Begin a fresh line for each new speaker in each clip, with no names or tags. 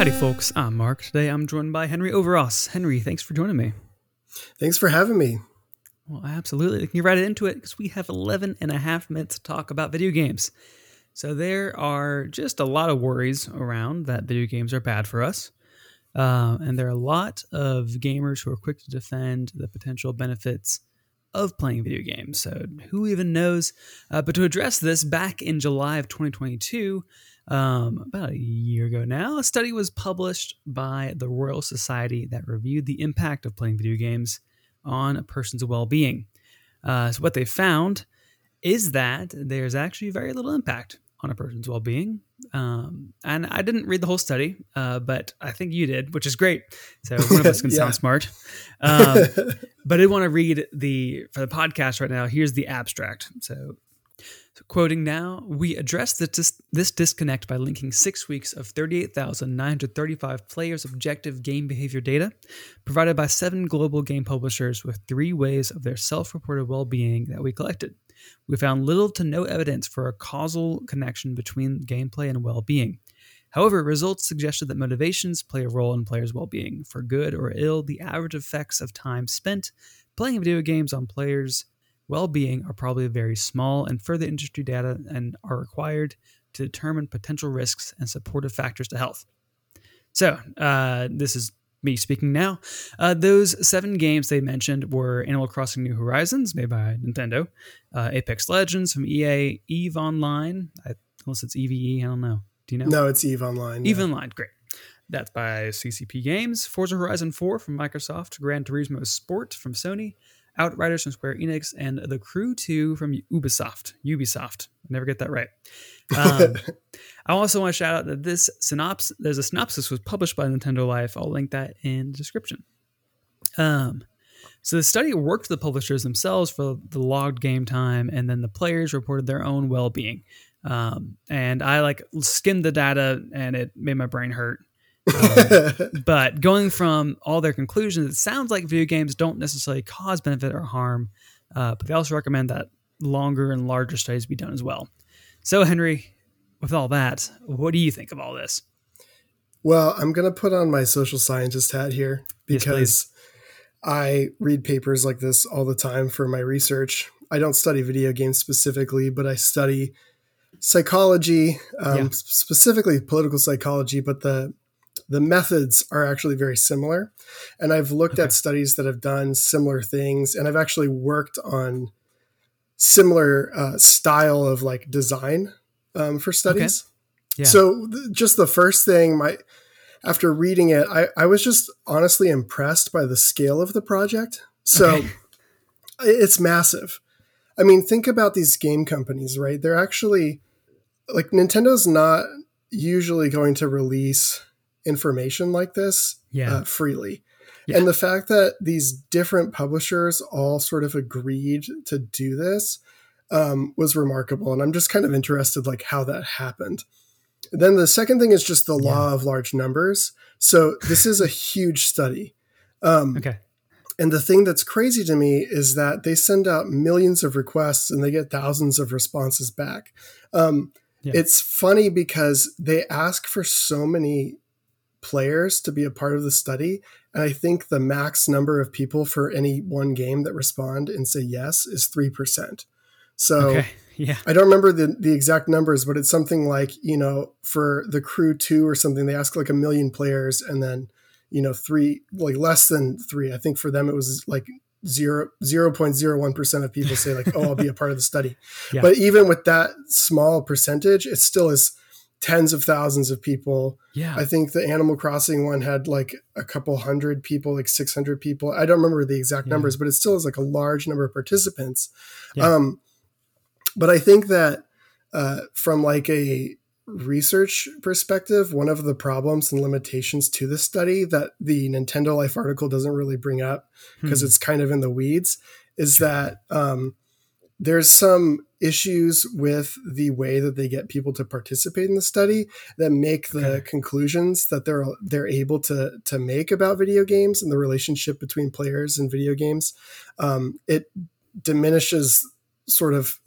Howdy, folks. I'm Mark. Today I'm joined by Henry Overos. Henry, thanks for joining me.
Thanks for having me.
Well, absolutely. Can you right into it? Because we have 11 and a half minutes to talk about video games. So there are just a lot of worries around that video games are bad for us. Uh, and there are a lot of gamers who are quick to defend the potential benefits of playing video games. So who even knows? Uh, but to address this, back in July of 2022, um, about a year ago now, a study was published by the Royal Society that reviewed the impact of playing video games on a person's well being. Uh, so, what they found is that there's actually very little impact on a person's well being. Um, and I didn't read the whole study, uh, but I think you did, which is great. So one of us can yeah. sound smart. Um, but I did want to read the for the podcast right now. Here's the abstract. So so quoting now, we address this, this disconnect by linking six weeks of 38,935 players' objective game behavior data provided by seven global game publishers with three ways of their self reported well being that we collected. We found little to no evidence for a causal connection between gameplay and well being. However, results suggested that motivations play a role in players' well being. For good or ill, the average effects of time spent playing video games on players' well-being are probably very small and further industry data and are required to determine potential risks and supportive factors to health. So uh, this is me speaking now. Uh, those seven games they mentioned were Animal Crossing New Horizons, made by Nintendo, uh, Apex Legends from EA, Eve Online, I, unless it's EVE, I don't know. Do you know?
No, it's Eve Online.
Eve yeah. Online, great. That's by CCP Games. Forza Horizon 4 from Microsoft, Gran Turismo Sport from Sony, Outriders from Square Enix, and The Crew 2 from Ubisoft. Ubisoft. I never get that right. Um, I also want to shout out that this synopsis, there's a synopsis was published by Nintendo Life. I'll link that in the description. Um, so the study worked with the publishers themselves for the logged game time, and then the players reported their own well-being. Um, and I like skimmed the data, and it made my brain hurt. Um, but going from all their conclusions, it sounds like video games don't necessarily cause benefit or harm, uh, but they also recommend that longer and larger studies be done as well. So, Henry, with all that, what do you think of all this?
Well, I'm going to put on my social scientist hat here because yes, I read papers like this all the time for my research. I don't study video games specifically, but I study psychology, um, yeah. specifically political psychology, but the the methods are actually very similar. And I've looked okay. at studies that have done similar things, and I've actually worked on similar uh, style of like design um, for studies. Okay. Yeah. So th- just the first thing, my after reading it, I, I was just honestly impressed by the scale of the project. So okay. it's massive. I mean, think about these game companies, right? They're actually like Nintendo's not usually going to release information like this yeah. uh, freely. Yeah. And the fact that these different publishers all sort of agreed to do this um, was remarkable. And I'm just kind of interested, like, how that happened. Then the second thing is just the yeah. law of large numbers. So this is a huge study. Um, okay. And the thing that's crazy to me is that they send out millions of requests and they get thousands of responses back. Um, yeah. It's funny because they ask for so many players to be a part of the study. And I think the max number of people for any one game that respond and say yes is 3%. So okay. yeah. I don't remember the, the exact numbers, but it's something like, you know, for the crew two or something, they ask like a million players and then, you know, three, like less than three. I think for them it was like zero zero point zero one percent of people say like, oh, I'll be a part of the study. Yeah. But even with that small percentage, it still is tens of thousands of people. Yeah. I think the Animal Crossing one had like a couple hundred people, like 600 people. I don't remember the exact yeah. numbers, but it still is like a large number of participants. Yeah. Um, but I think that uh, from like a research perspective, one of the problems and limitations to this study that the Nintendo Life article doesn't really bring up because hmm. it's kind of in the weeds is sure. that um, there's some issues with the way that they get people to participate in the study that make the okay. conclusions that they're they're able to to make about video games and the relationship between players and video games um, it diminishes sort of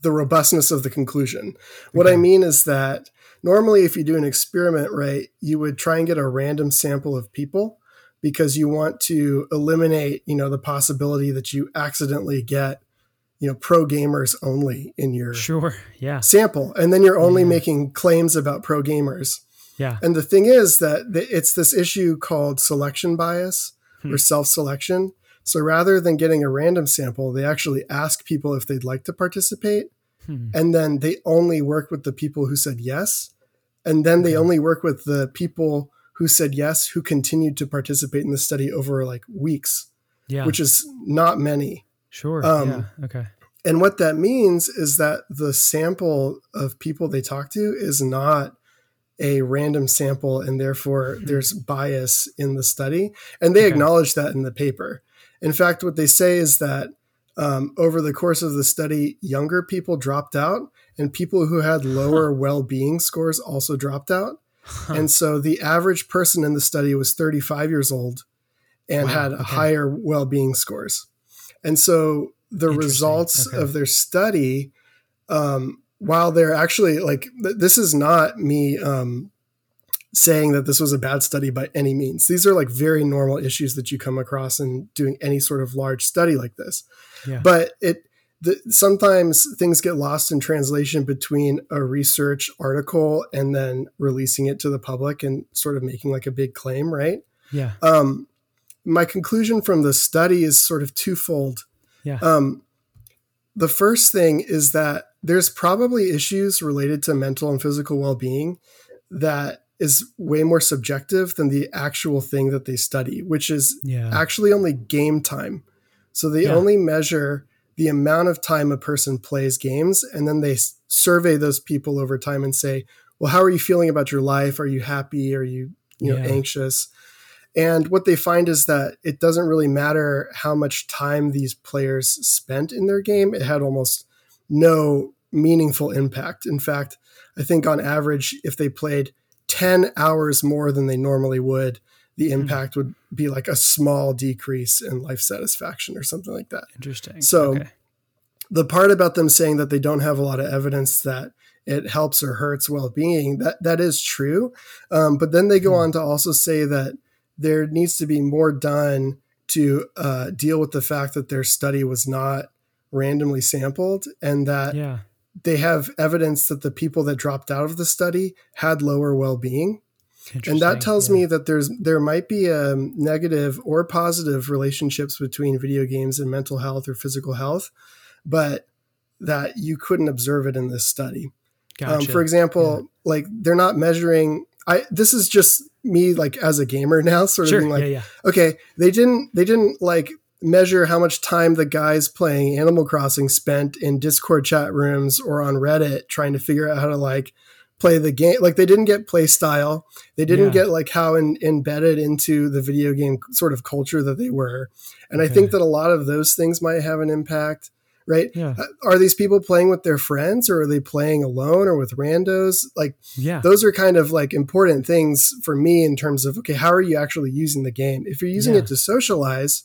the robustness of the conclusion. What okay. I mean is that normally, if you do an experiment, right, you would try and get a random sample of people because you want to eliminate, you know, the possibility that you accidentally get, you know, pro gamers only in your
sure, yeah,
sample, and then you're only yeah. making claims about pro gamers.
Yeah.
And the thing is that it's this issue called selection bias hmm. or self selection. So rather than getting a random sample, they actually ask people if they'd like to participate. Hmm. And then they only work with the people who said yes. And then they only work with the people who said yes who continued to participate in the study over like weeks,
yeah.
which is not many.
Sure. Um, yeah. Okay.
And what that means is that the sample of people they talk to is not a random sample and therefore mm-hmm. there's bias in the study. And they okay. acknowledge that in the paper. In fact, what they say is that um, over the course of the study, younger people dropped out and people who had lower well being scores also dropped out. And so the average person in the study was 35 years old and wow. had okay. higher well being scores. And so the results okay. of their study um, while they're actually like this is not me um, saying that this was a bad study by any means. These are like very normal issues that you come across in doing any sort of large study like this. Yeah. But it the, sometimes things get lost in translation between a research article and then releasing it to the public and sort of making like a big claim, right?
Yeah.
Um, my conclusion from the study is sort of twofold.
Yeah.
Um, the first thing is that there's probably issues related to mental and physical well-being that is way more subjective than the actual thing that they study, which is yeah. actually only game time. So they yeah. only measure the amount of time a person plays games, and then they survey those people over time and say, "Well, how are you feeling about your life? Are you happy? Are you you know yeah. anxious?" And what they find is that it doesn't really matter how much time these players spent in their game. It had almost no meaningful impact. In fact, I think on average, if they played 10 hours more than they normally would, the hmm. impact would be like a small decrease in life satisfaction or something like that.
Interesting.
So, okay. the part about them saying that they don't have a lot of evidence that it helps or hurts well-being that that is true um, but then they go mm. on to also say that there needs to be more done to uh, deal with the fact that their study was not randomly sampled and that
yeah.
They have evidence that the people that dropped out of the study had lower well-being and that tells yeah. me that there's there might be a negative or positive relationships between video games and mental health or physical health but that you couldn't observe it in this study gotcha. um, for example yeah. like they're not measuring i this is just me like as a gamer now sort
sure.
of being like
yeah,
okay they didn't they didn't like measure how much time the guys playing Animal Crossing spent in Discord chat rooms or on Reddit trying to figure out how to like play the game. Like they didn't get play style. They didn't yeah. get like how in, embedded into the video game sort of culture that they were. And okay. I think that a lot of those things might have an impact, right?
Yeah. Uh,
are these people playing with their friends or are they playing alone or with randos? Like,
yeah,
those are kind of like important things for me in terms of, okay, how are you actually using the game? If you're using yeah. it to socialize,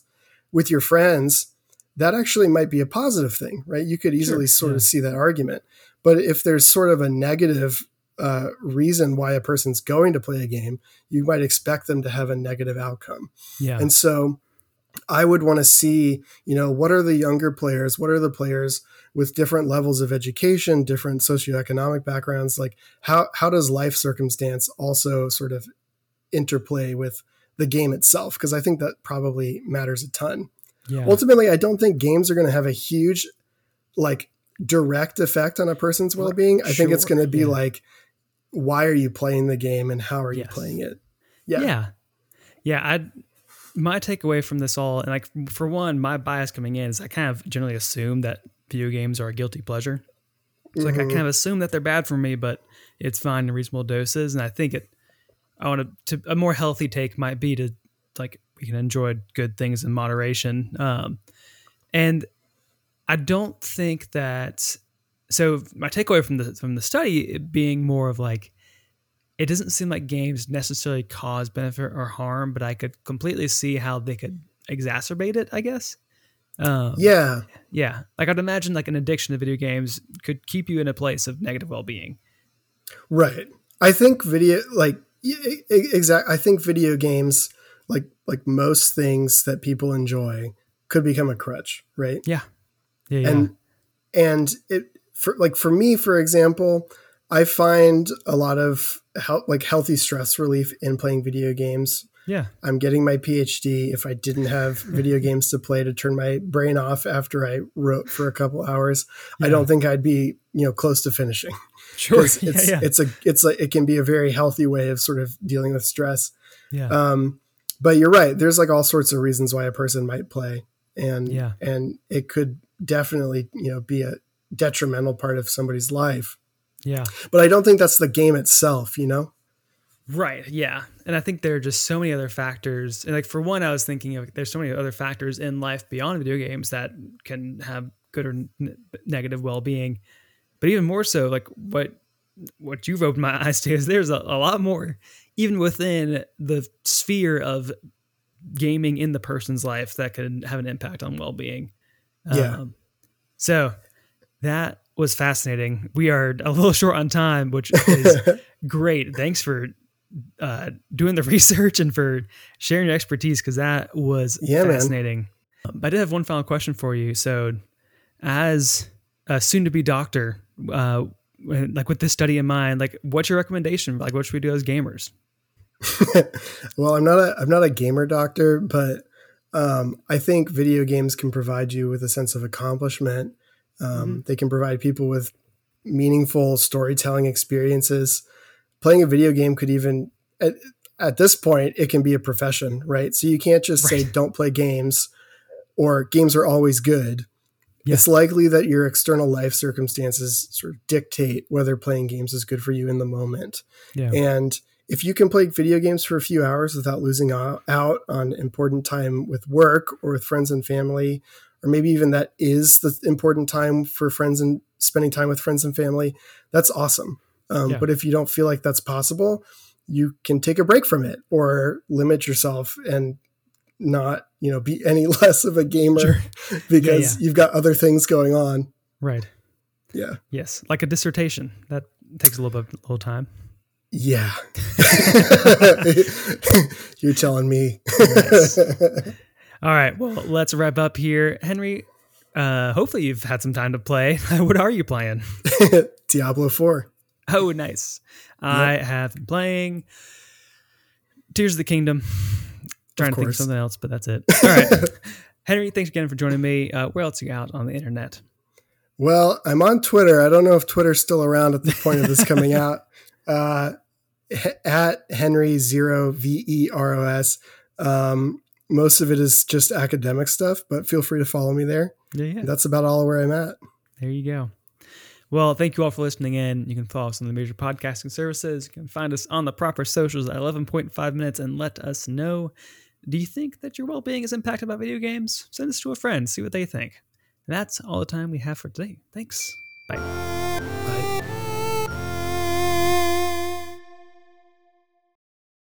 with your friends, that actually might be a positive thing, right? You could easily sure, sort yeah. of see that argument. But if there's sort of a negative uh, reason why a person's going to play a game, you might expect them to have a negative outcome.
Yeah.
And so I would want to see, you know, what are the younger players? What are the players with different levels of education, different socioeconomic backgrounds? Like how how does life circumstance also sort of interplay with the game itself because I think that probably matters a ton.
Yeah.
Ultimately, I don't think games are going to have a huge like direct effect on a person's well-being. I think it's going to be yeah. like why are you playing the game and how are yes. you playing it?
Yeah. Yeah. Yeah, I my takeaway from this all and like for one, my bias coming in is I kind of generally assume that video games are a guilty pleasure. So mm-hmm. like I mm-hmm. kind of assume that they're bad for me, but it's fine in reasonable doses and I think it I want to, a more healthy take might be to like we can enjoy good things in moderation. Um, and I don't think that. So my takeaway from the from the study being more of like, it doesn't seem like games necessarily cause benefit or harm, but I could completely see how they could exacerbate it. I guess. Um,
yeah,
yeah. Like I'd imagine, like an addiction to video games could keep you in a place of negative well-being.
right. I think video like exact. I think video games like like most things that people enjoy could become a crutch, right?
Yeah, yeah, yeah.
and and it for like for me, for example, I find a lot of help like healthy stress relief in playing video games.
Yeah.
I'm getting my PhD. If I didn't have video games to play to turn my brain off after I wrote for a couple hours, yeah. I don't think I'd be, you know, close to finishing.
Sure.
It's,
yeah, yeah.
it's a, it's like, it can be a very healthy way of sort of dealing with stress.
Yeah.
Um, but you're right. There's like all sorts of reasons why a person might play and,
yeah.
and it could definitely, you know, be a detrimental part of somebody's life.
Yeah.
But I don't think that's the game itself, you know?
Right. Yeah. And I think there are just so many other factors. And like for one, I was thinking of there's so many other factors in life beyond video games that can have good or n- negative well-being. But even more so, like what what you've opened my eyes to is there's a, a lot more even within the sphere of gaming in the person's life that could have an impact on well-being.
Yeah.
Um, so that was fascinating. We are a little short on time, which is great. Thanks for uh, doing the research and for sharing your expertise because that was
yeah,
fascinating. Um, but I did have one final question for you. So, as a soon-to-be doctor, uh, like with this study in mind, like what's your recommendation? Like, what should we do as gamers?
well, I'm not a I'm not a gamer doctor, but um, I think video games can provide you with a sense of accomplishment. Um, mm-hmm. They can provide people with meaningful storytelling experiences playing a video game could even at, at this point it can be a profession right so you can't just right. say don't play games or games are always good yeah. it's likely that your external life circumstances sort of dictate whether playing games is good for you in the moment
yeah.
and if you can play video games for a few hours without losing out on important time with work or with friends and family or maybe even that is the important time for friends and spending time with friends and family that's awesome um, yeah. But if you don't feel like that's possible, you can take a break from it or limit yourself and not, you know, be any less of a gamer sure. because yeah, yeah. you've got other things going on.
Right.
Yeah.
Yes, like a dissertation that takes a little bit, a little time.
Yeah. You're telling me.
All right. Well, let's wrap up here. Henry, uh, hopefully you've had some time to play. what are you playing?
Diablo 4.
Oh, nice. Yep. I have been playing Tears of the Kingdom. Trying to think of something else, but that's it. All right. Henry, thanks again for joining me. Uh, where else are you out on the internet?
Well, I'm on Twitter. I don't know if Twitter's still around at the point of this coming out. Uh, at Henry Zero V E R O S. Um, most of it is just academic stuff, but feel free to follow me there.
Yeah, yeah.
That's about all where I'm at.
There you go. Well, thank you all for listening in. You can follow us on the major podcasting services. You can find us on the proper socials at 11.5 minutes and let us know. Do you think that your well being is impacted by video games? Send this to a friend, see what they think. And that's all the time we have for today. Thanks. Bye.